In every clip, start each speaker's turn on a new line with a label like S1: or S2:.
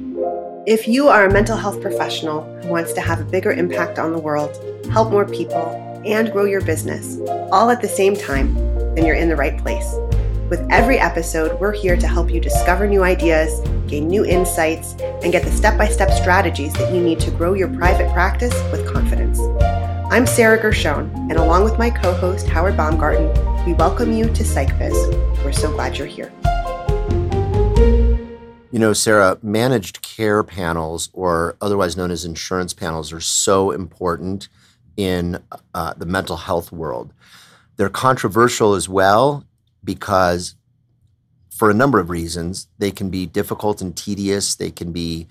S1: If you are a mental health professional who wants to have a bigger impact on the world, help more people, and grow your business, all at the same time, then you're in the right place. With every episode, we're here to help you discover new ideas, gain new insights, and get the step by step strategies that you need to grow your private practice with confidence. I'm Sarah Gershon, and along with my co host, Howard Baumgarten, we welcome you to PsychBiz. We're so glad you're here.
S2: You know, Sarah, managed care panels, or otherwise known as insurance panels, are so important in uh, the mental health world. They're controversial as well because, for a number of reasons, they can be difficult and tedious, they can be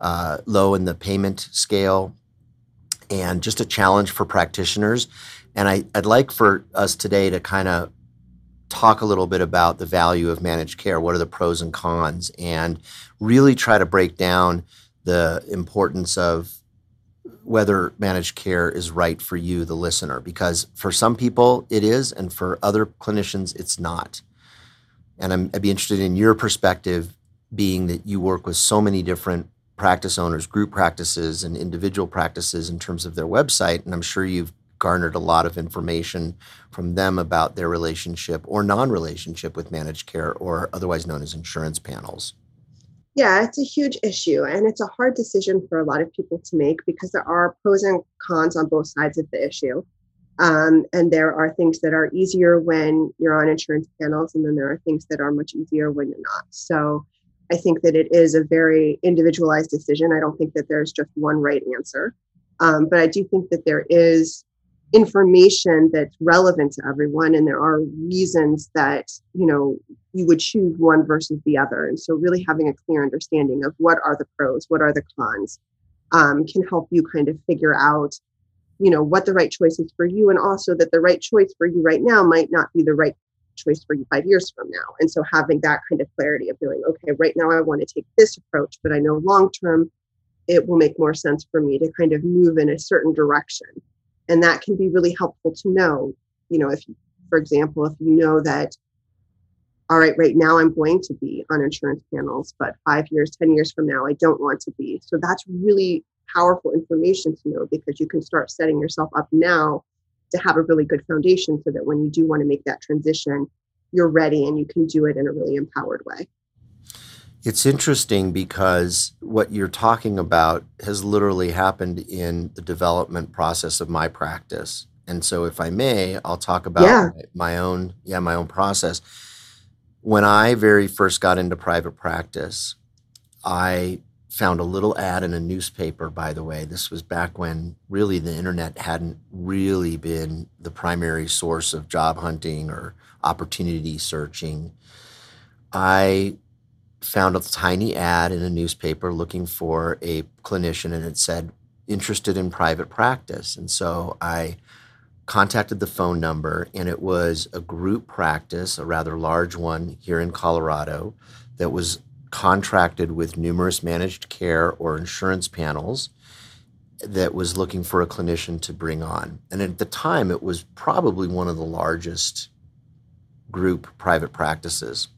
S2: uh, low in the payment scale, and just a challenge for practitioners. And I, I'd like for us today to kind of talk a little bit about the value of managed care. What are the pros and cons? And really try to break down the importance of whether managed care is right for you, the listener, because for some people it is, and for other clinicians it's not. And i would be interested in your perspective, being that you work with so many different practice owners, group practices, and individual practices in terms of their website. And I'm sure you've garnered a lot of information from them about their relationship or non relationship with managed care or otherwise known as insurance panels.
S1: Yeah, it's a huge issue and it's a hard decision for a lot of people to make because there are pros and cons on both sides of the issue. Um, and there are things that are easier when you're on insurance panels, and then there are things that are much easier when you're not. So I think that it is a very individualized decision. I don't think that there's just one right answer. Um, but I do think that there is information that's relevant to everyone and there are reasons that you know you would choose one versus the other. And so really having a clear understanding of what are the pros what are the cons um, can help you kind of figure out you know what the right choice is for you and also that the right choice for you right now might not be the right choice for you five years from now. And so having that kind of clarity of feeling okay right now i want to take this approach but i know long term it will make more sense for me to kind of move in a certain direction and that can be really helpful to know you know if for example if you know that all right right now i'm going to be on insurance panels but five years ten years from now i don't want to be. So that's really powerful information to know because you can start setting yourself up now to have a really good foundation so that when you do want to make that transition you're ready and you can do it in a really empowered way
S2: it's interesting because what you're talking about has literally happened in the development process of my practice. And so if I may, I'll talk about yeah. my own yeah, my own process. When I very first got into private practice, I found a little ad in a newspaper by the way. This was back when really the internet hadn't really been the primary source of job hunting or opportunity searching. I found a tiny ad in a newspaper looking for a clinician and it said interested in private practice. And so I contacted the phone number and it was a group practice, a rather large one here in Colorado that was contracted with numerous managed care or insurance panels that was looking for a clinician to bring on. And at the time, it was probably one of the largest group private practices.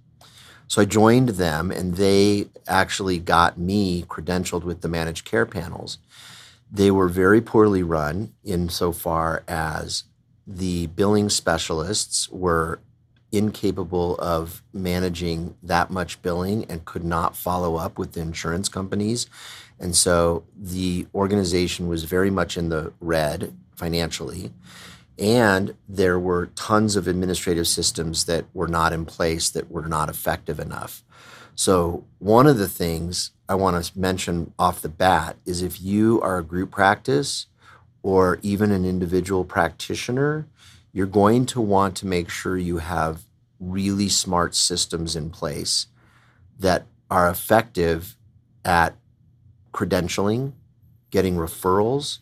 S2: So I joined them, and they actually got me credentialed with the managed care panels. They were very poorly run insofar as the billing specialists were incapable of managing that much billing and could not follow up with the insurance companies. And so the organization was very much in the red financially. And there were tons of administrative systems that were not in place that were not effective enough. So, one of the things I want to mention off the bat is if you are a group practice or even an individual practitioner, you're going to want to make sure you have really smart systems in place that are effective at credentialing, getting referrals,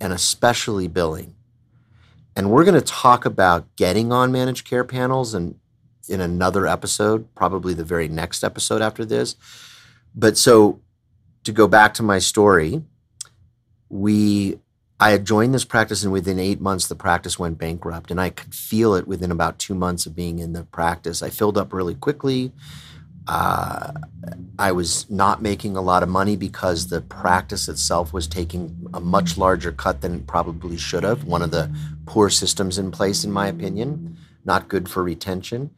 S2: and especially billing. And we're going to talk about getting on managed care panels and in another episode, probably the very next episode after this. But so to go back to my story, we I had joined this practice and within 8 months the practice went bankrupt and I could feel it within about 2 months of being in the practice. I filled up really quickly. Uh, I was not making a lot of money because the practice itself was taking a much larger cut than it probably should have. One of the poor systems in place, in my opinion, not good for retention.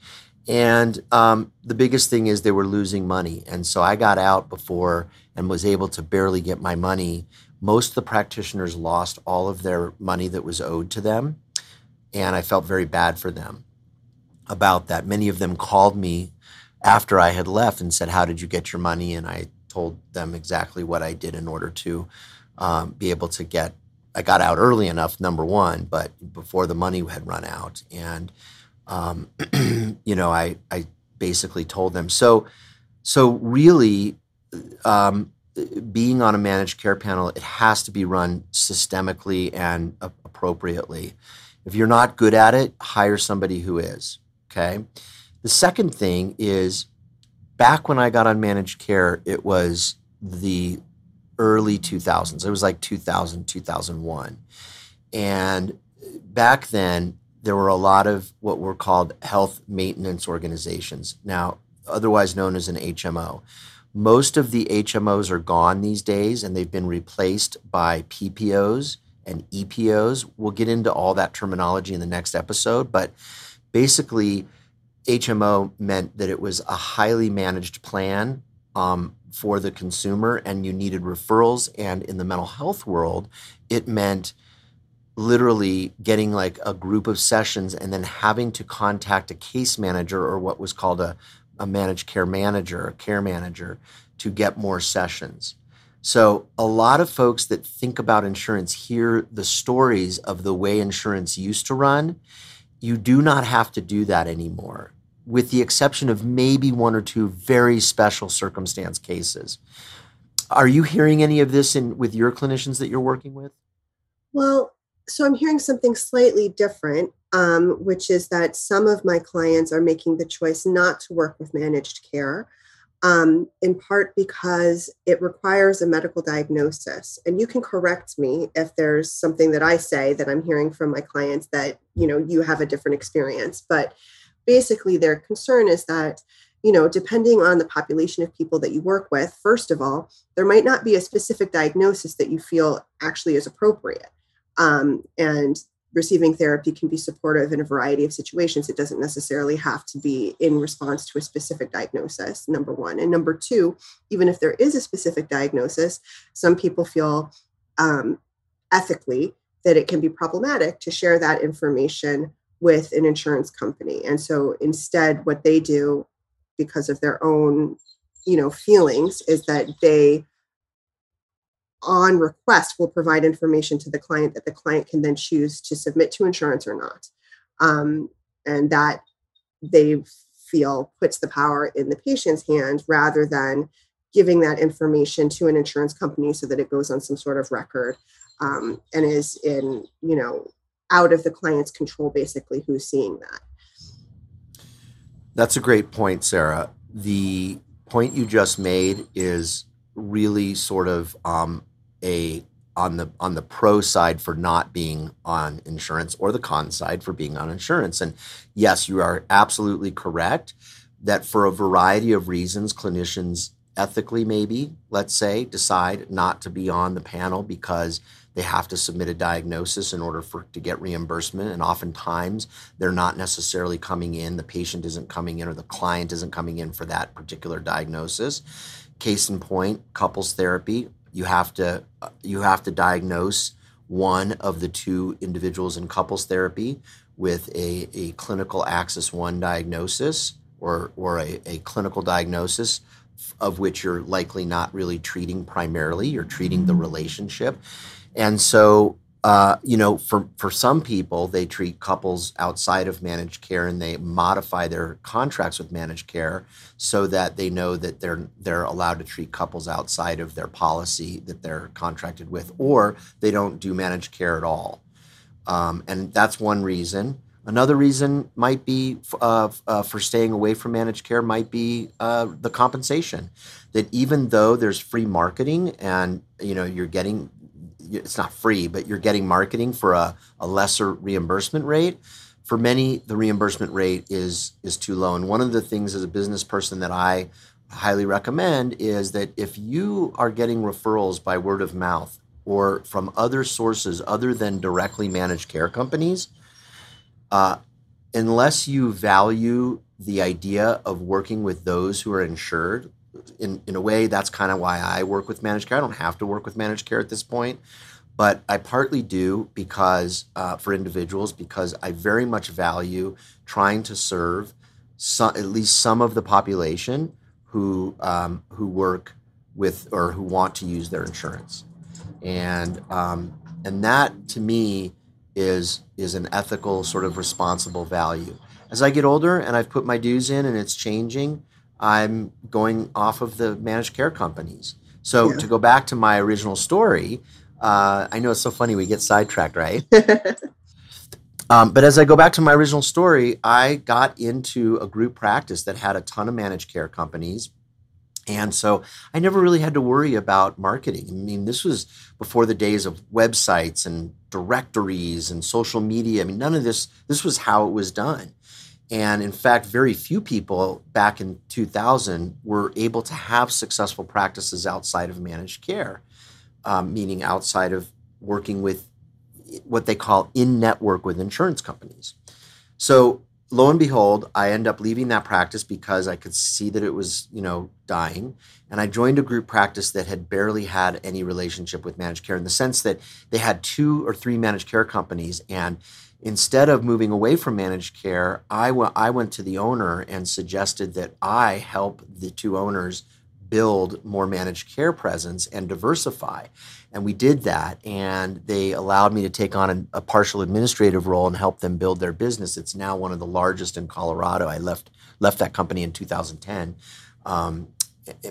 S2: And um, the biggest thing is they were losing money. And so I got out before and was able to barely get my money. Most of the practitioners lost all of their money that was owed to them. And I felt very bad for them about that. Many of them called me after I had left and said, How did you get your money? And I told them exactly what I did in order to um, be able to get. I got out early enough, number one, but before the money had run out. And, um, you know, I, I basically told them. So, so really, um, being on a managed care panel, it has to be run systemically and appropriately. If you're not good at it, hire somebody who is. Okay. The second thing is back when I got on managed care, it was the early 2000s. It was like 2000, 2001. And back then, there were a lot of what were called health maintenance organizations, now otherwise known as an HMO. Most of the HMOs are gone these days and they've been replaced by PPOs and EPOs. We'll get into all that terminology in the next episode, but basically, HMO meant that it was a highly managed plan um, for the consumer and you needed referrals. And in the mental health world, it meant literally getting like a group of sessions and then having to contact a case manager or what was called a, a managed care manager, a care manager, to get more sessions. So, a lot of folks that think about insurance hear the stories of the way insurance used to run you do not have to do that anymore, with the exception of maybe one or two very special circumstance cases. Are you hearing any of this in with your clinicians that you're working with?
S1: Well, so I'm hearing something slightly different, um, which is that some of my clients are making the choice not to work with managed care um, in part because it requires a medical diagnosis. And you can correct me if there's something that I say that I'm hearing from my clients that, you know, you have a different experience. But basically, their concern is that, you know, depending on the population of people that you work with, first of all, there might not be a specific diagnosis that you feel actually is appropriate. Um, and receiving therapy can be supportive in a variety of situations. It doesn't necessarily have to be in response to a specific diagnosis, number one. And number two, even if there is a specific diagnosis, some people feel um, ethically that it can be problematic to share that information with an insurance company. And so instead, what they do because of their own you know feelings is that they on request will provide information to the client that the client can then choose to submit to insurance or not. Um, and that they feel puts the power in the patient's hand rather than giving that information to an insurance company so that it goes on some sort of record um, and is in, you know, out of the client's control, basically, who's seeing that.
S2: That's a great point, Sarah. The point you just made is really sort of um, a on the on the pro side for not being on insurance or the con side for being on insurance. And yes, you are absolutely correct that for a variety of reasons, clinicians ethically maybe, let's say, decide not to be on the panel because they have to submit a diagnosis in order for to get reimbursement and oftentimes they're not necessarily coming in the patient isn't coming in or the client isn't coming in for that particular diagnosis case in point couples therapy you have to you have to diagnose one of the two individuals in couples therapy with a, a clinical axis one diagnosis or or a, a clinical diagnosis of which you're likely not really treating primarily you're treating the mm-hmm. relationship. And so uh, you know, for for some people, they treat couples outside of managed care, and they modify their contracts with managed care so that they know that they're they're allowed to treat couples outside of their policy that they're contracted with, or they don't do managed care at all. Um, and that's one reason. Another reason might be uh, uh, for staying away from managed care might be uh, the compensation. That even though there's free marketing and you know you're getting it's not free, but you're getting marketing for a, a lesser reimbursement rate. for many, the reimbursement rate is is too low. And one of the things as a business person that I highly recommend is that if you are getting referrals by word of mouth or from other sources other than directly managed care companies, uh, unless you value the idea of working with those who are insured, in, in a way, that's kind of why I work with managed care. I don't have to work with managed care at this point, but I partly do because uh, for individuals because I very much value trying to serve some, at least some of the population who um, who work with or who want to use their insurance, and um, and that to me is is an ethical sort of responsible value. As I get older and I've put my dues in and it's changing, I'm going off of the managed care companies. So yeah. to go back to my original story, uh, I know it's so funny we get sidetracked, right? um, but as I go back to my original story, I got into a group practice that had a ton of managed care companies. And so I never really had to worry about marketing. I mean, this was before the days of websites and directories and social media. I mean, none of this, this was how it was done. And in fact, very few people back in 2000 were able to have successful practices outside of managed care um, meaning outside of working with what they call in network with insurance companies. So lo and behold, I end up leaving that practice because I could see that it was, you know, dying. And I joined a group practice that had barely had any relationship with managed care in the sense that they had two or three managed care companies. And instead of moving away from managed care, I, w- I went to the owner and suggested that I help the two owners build more managed care presence and diversify. And we did that, and they allowed me to take on a, a, partial administrative role and help them build their business. It's now one of the largest in Colorado. I left left that company in 2010. Um,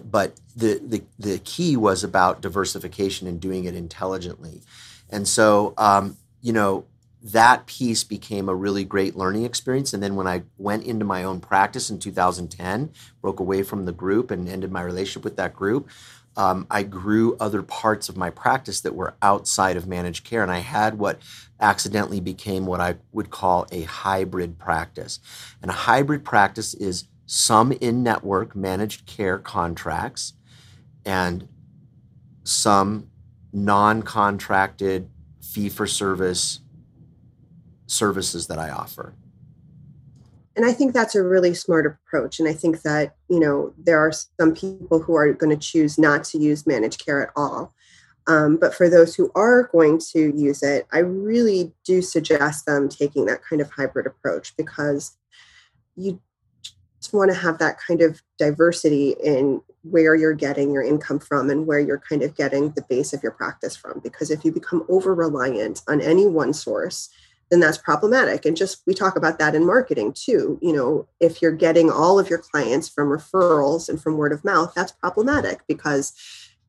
S2: but the, the the key was about diversification and doing it intelligently. And so, um, you know, that piece became a really great learning experience. And then when I went into my own practice in 2010, broke away from the group and ended my relationship with that group, um, I grew other parts of my practice that were outside of managed care. And I had what accidentally became what I would call a hybrid practice. And a hybrid practice is some in network managed care contracts and some non contracted fee for service services that I offer.
S1: And I think that's a really smart approach. And I think that, you know, there are some people who are going to choose not to use managed care at all. Um, but for those who are going to use it, I really do suggest them taking that kind of hybrid approach because you just want to have that kind of diversity in where you're getting your income from and where you're kind of getting the base of your practice from. Because if you become over reliant on any one source, then that's problematic. And just we talk about that in marketing too. You know, if you're getting all of your clients from referrals and from word of mouth, that's problematic because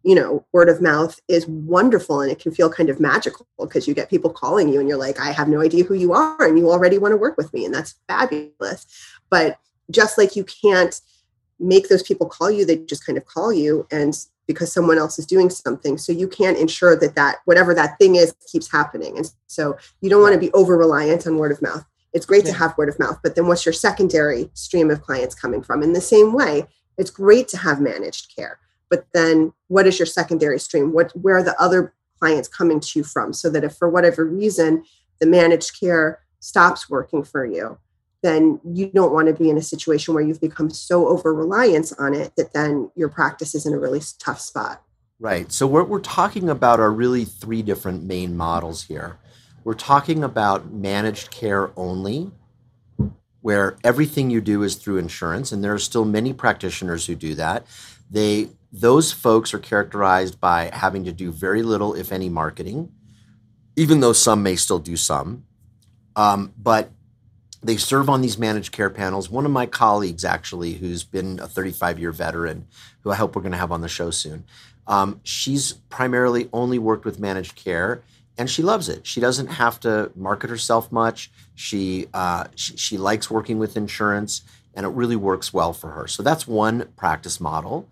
S1: you know, word of mouth is wonderful and it can feel kind of magical because you get people calling you and you're like, I have no idea who you are and you already want to work with me. And that's fabulous. But just like you can't make those people call you, they just kind of call you. And because someone else is doing something. So you can't ensure that that whatever that thing is keeps happening. And so you don't want to be over reliant on word of mouth. It's great yeah. to have word of mouth but then what's your secondary stream of clients coming from? In the same way it's great to have managed care but then what is your secondary stream? What where are the other clients coming to you from? So that if for whatever reason the managed care stops working for you then you don't want to be in a situation where you've become so over reliance on it that then your practice is in a really tough spot.
S2: Right. So, what we're talking about are really three different main models here. We're talking about managed care only, where everything you do is through insurance, and there are still many practitioners who do that. They those folks are characterized by having to do very little, if any, marketing, even though some may still do some. Um, but they serve on these managed care panels. One of my colleagues, actually, who's been a 35 year veteran, who I hope we're going to have on the show soon, um, she's primarily only worked with managed care and she loves it. She doesn't have to market herself much. She, uh, she, she likes working with insurance and it really works well for her. So that's one practice model.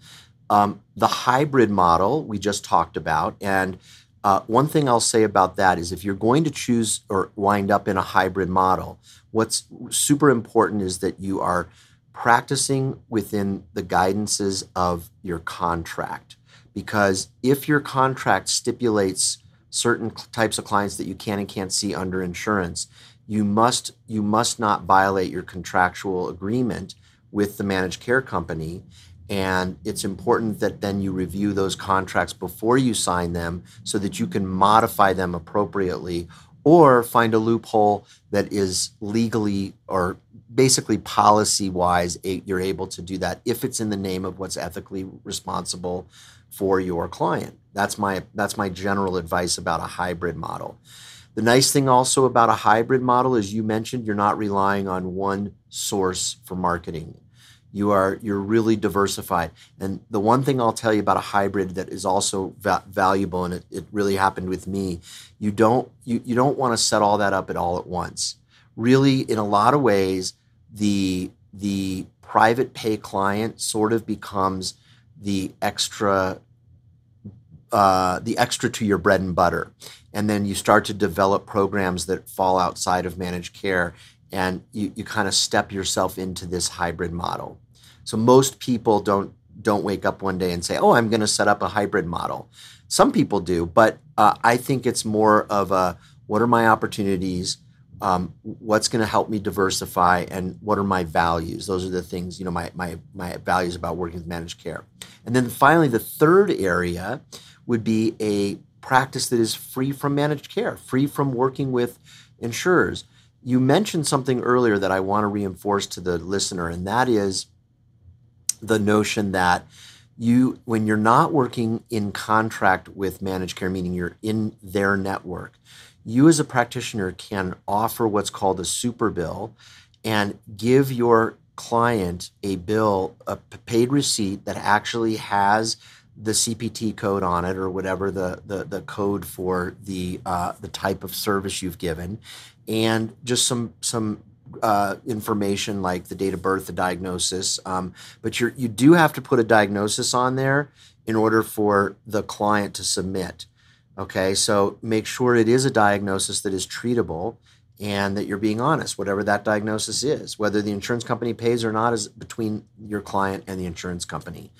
S2: Um, the hybrid model we just talked about, and Uh, one thing I'll say about that is if you're going to choose or wind up in a hybrid model, what's super important is that you are practicing within the guidances of your contract. Because if your contract stipulates certain types of clients that you can and can't see under insurance, you must you must not violate your contractual agreement with the managed care company and it's important that then you review those contracts before you sign them so that you can modify them appropriately or find a loophole that is legally or basically policy wise you're able to do that if it's in the name of what's ethically responsible for your client. That's my that's my general advice about a hybrid model. The nice thing also about a hybrid model is you mentioned you're not relying on one source for marketing you are you're really diversified. And the one thing i'll tell you about a hybrid that is also va- valuable and it, it really happened with me you don't you, you don't want to set all that up at all at once. Really in a lot of ways the the private pay client sort of becomes the extra uh, the extra to your bread and butter. And then you start to develop programs that fall outside of managed care and you, you kind of step yourself into this hybrid model. So most people don't don't wake up one day and say, "Oh, I'm going to set up a hybrid model." Some people do, but uh, I think it's more of a what are my opportunities? Um, what's going to help me diversify and what are my values those are the things you know my, my my values about working with managed care and then finally the third area would be a practice that is free from managed care free from working with insurers you mentioned something earlier that I want to reinforce to the listener, and that is the notion that you, when you're not working in contract with managed care, meaning you're in their network, you as a practitioner can offer what's called a super bill and give your client a bill, a paid receipt that actually has the CPT code on it or whatever the the, the code for the uh, the type of service you've given, and just some some uh, information like the date of birth, the diagnosis. Um, but you you do have to put a diagnosis on there in order for the client to submit. Okay, so make sure it is a diagnosis that is treatable and that you're being honest, whatever that diagnosis is. Whether the insurance company pays or not is between your client and the insurance company.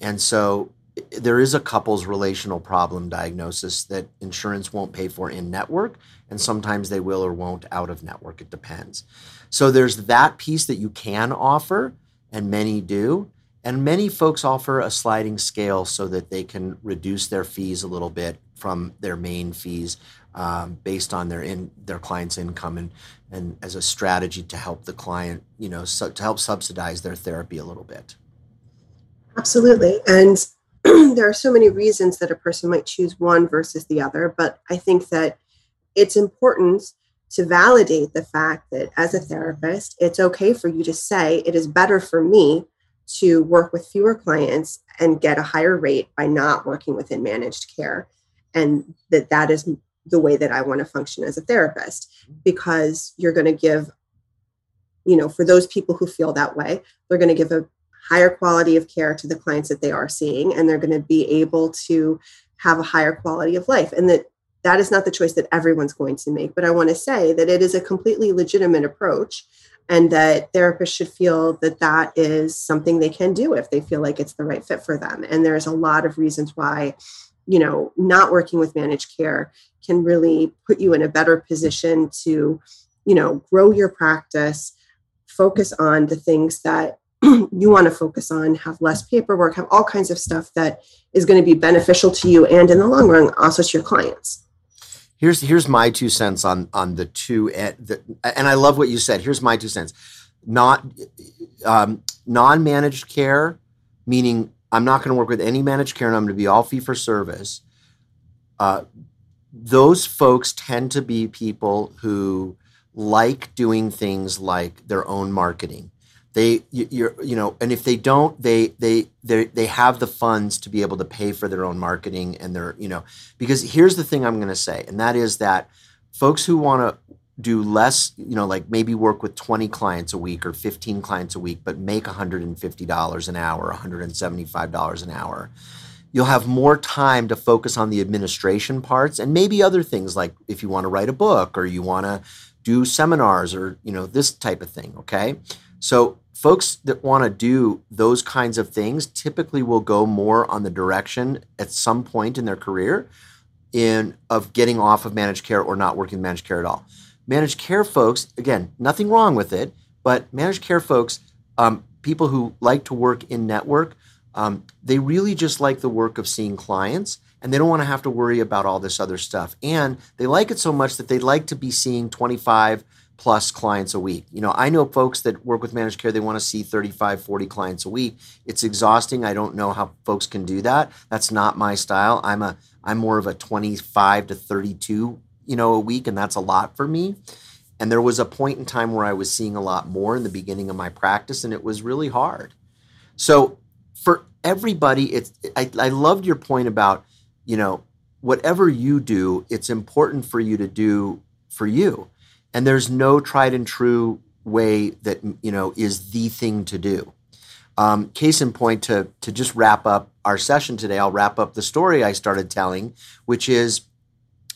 S2: And so there is a couple's relational problem diagnosis that insurance won't pay for in network, and sometimes they will or won't out of network. It depends. So there's that piece that you can offer, and many do. And many folks offer a sliding scale so that they can reduce their fees a little bit from their main fees um, based on their in their client's income and and as a strategy to help the client, you know, so, to help subsidize their therapy a little bit.
S1: Absolutely, and there are so many reasons that a person might choose one versus the other, but I think that it's important to validate the fact that as a therapist, it's okay for you to say it is better for me to work with fewer clients and get a higher rate by not working within managed care and that that is the way that I want to function as a therapist because you're going to give you know for those people who feel that way they're going to give a higher quality of care to the clients that they are seeing and they're going to be able to have a higher quality of life. And that that is not the choice that everyone's going to make but i want to say that it is a completely legitimate approach and that therapists should feel that that is something they can do if they feel like it's the right fit for them. And there's a lot of reasons why you know not working with managed care can really put you in a better position to you know grow your practice focus on the things that you want to focus on, have less paperwork, have all kinds of stuff that is going to be beneficial to you and in the long run also to your clients.
S2: Here's here's my two cents on on the two and, the, and I love what you said. Here's my two cents. Not um, non-managed care, meaning I'm not going to work with any managed care and I'm going to be all fee for service. Uh, those folks tend to be people who like doing things like their own marketing they you're you know and if they don't they they they they have the funds to be able to pay for their own marketing and their you know because here's the thing i'm going to say and that is that folks who want to do less you know like maybe work with 20 clients a week or 15 clients a week but make $150 an hour $175 an hour You'll have more time to focus on the administration parts and maybe other things like if you want to write a book or you want to do seminars or you know this type of thing, okay? So folks that want to do those kinds of things typically will go more on the direction at some point in their career in of getting off of managed care or not working managed care at all. Managed care folks, again, nothing wrong with it, but managed care folks, um, people who like to work in network, um, they really just like the work of seeing clients and they don't want to have to worry about all this other stuff. And they like it so much that they like to be seeing 25 plus clients a week. You know, I know folks that work with managed care, they want to see 35, 40 clients a week. It's exhausting. I don't know how folks can do that. That's not my style. I'm a I'm more of a 25 to 32, you know, a week and that's a lot for me. And there was a point in time where I was seeing a lot more in the beginning of my practice and it was really hard. So for everybody, it's I, I loved your point about, you know, whatever you do, it's important for you to do for you. And there's no tried and true way that, you know, is the thing to do. Um, case in point, to, to just wrap up our session today, I'll wrap up the story I started telling, which is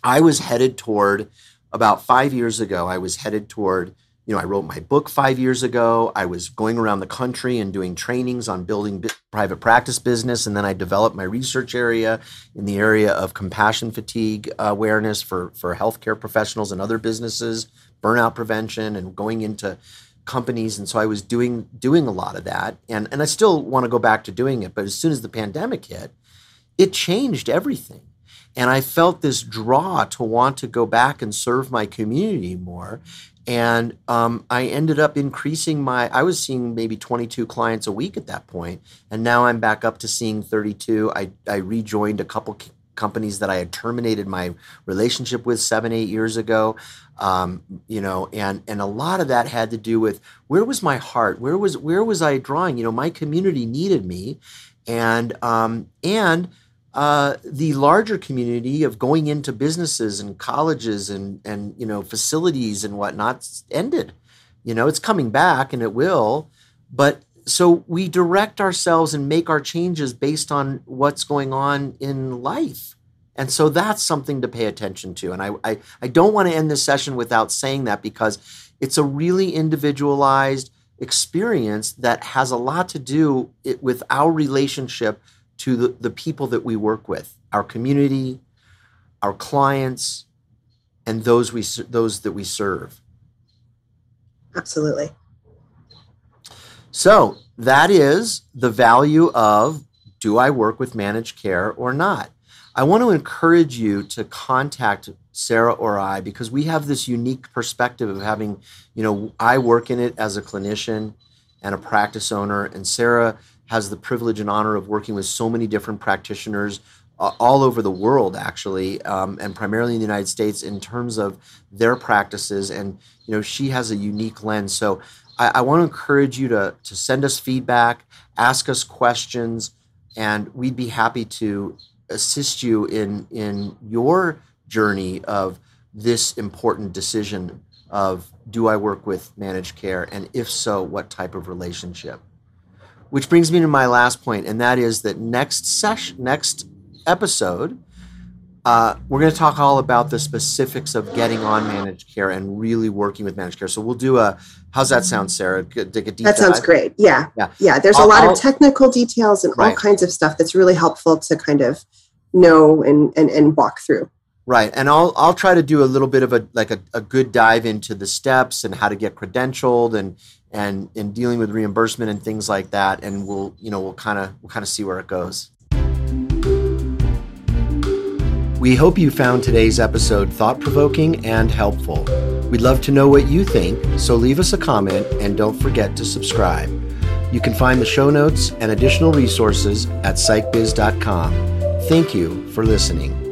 S2: I was headed toward about five years ago, I was headed toward you know, I wrote my book five years ago. I was going around the country and doing trainings on building private practice business. And then I developed my research area in the area of compassion fatigue awareness for, for healthcare professionals and other businesses, burnout prevention, and going into companies. And so I was doing doing a lot of that. And, and I still want to go back to doing it. But as soon as the pandemic hit, it changed everything. And I felt this draw to want to go back and serve my community more and um, I ended up increasing my. I was seeing maybe 22 clients a week at that point, and now I'm back up to seeing 32. I I rejoined a couple companies that I had terminated my relationship with seven eight years ago. Um, you know, and and a lot of that had to do with where was my heart? Where was where was I drawing? You know, my community needed me, and um, and uh, the larger community of going into businesses and colleges and and you know facilities and whatnot ended. You know, it's coming back and it will, but so we direct ourselves and make our changes based on what's going on in life. And so that's something to pay attention to. And I, I, I don't want to end this session without saying that because it's a really individualized experience that has a lot to do with our relationship to the, the people that we work with, our community, our clients, and those we those that we serve.
S1: Absolutely.
S2: So that is the value of do I work with managed care or not? I want to encourage you to contact Sarah or I because we have this unique perspective of having, you know, I work in it as a clinician and a practice owner, and Sarah has the privilege and honor of working with so many different practitioners uh, all over the world, actually, um, and primarily in the United States in terms of their practices. And you know, she has a unique lens. So I, I want to encourage you to to send us feedback, ask us questions, and we'd be happy to assist you in in your journey of this important decision of do I work with managed care, and if so, what type of relationship. Which brings me to my last point, and that is that next session, next episode, uh, we're going to talk all about the specifics of getting on managed care and really working with managed care. So we'll do a. How's that sound, Sarah? Dig a deep
S1: that sounds
S2: dive?
S1: great. Yeah, yeah. yeah there's I'll, a lot I'll, of technical details and right. all kinds of stuff that's really helpful to kind of know and and, and walk through.
S2: Right, and I'll I'll try to do a little bit of a like a, a good dive into the steps and how to get credentialed and and in dealing with reimbursement and things like that and we'll you know we'll kind of we'll kind of see where it goes we hope you found today's episode thought-provoking and helpful. We'd love to know what you think so leave us a comment and don't forget to subscribe. You can find the show notes and additional resources at psychbiz.com thank you for listening